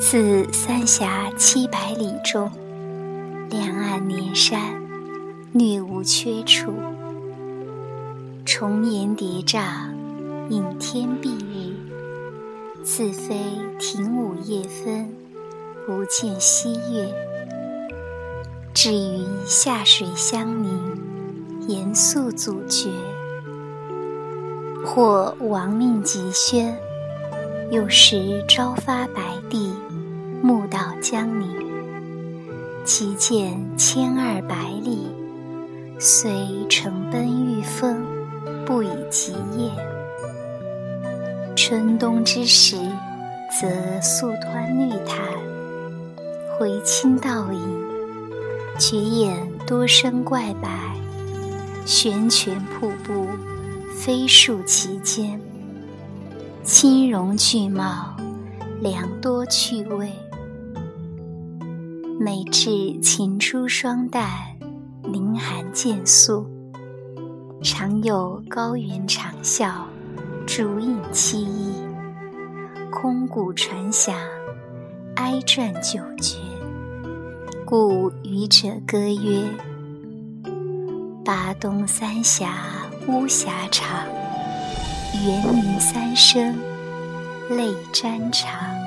自三峡七百里中，两岸连山，略无缺处。重岩叠嶂，隐天蔽日。自非亭午夜分，不见曦月。至于下水相邻，严肃阻绝。或亡命急宣，有时朝发白帝，江陵。其间千二百里，虽乘奔御风，不以疾夜。春冬之时，则素湍绿潭，回清倒影，绝眼多生怪柏，悬泉瀑布。飞漱其间，青荣巨茂，良多趣味。每至晴初霜淡，林寒渐肃，常有高原长啸，竹影凄异，空谷传响，哀转久绝。故渔者歌曰：“巴东三峡。”巫峡长，猿鸣三声泪沾裳。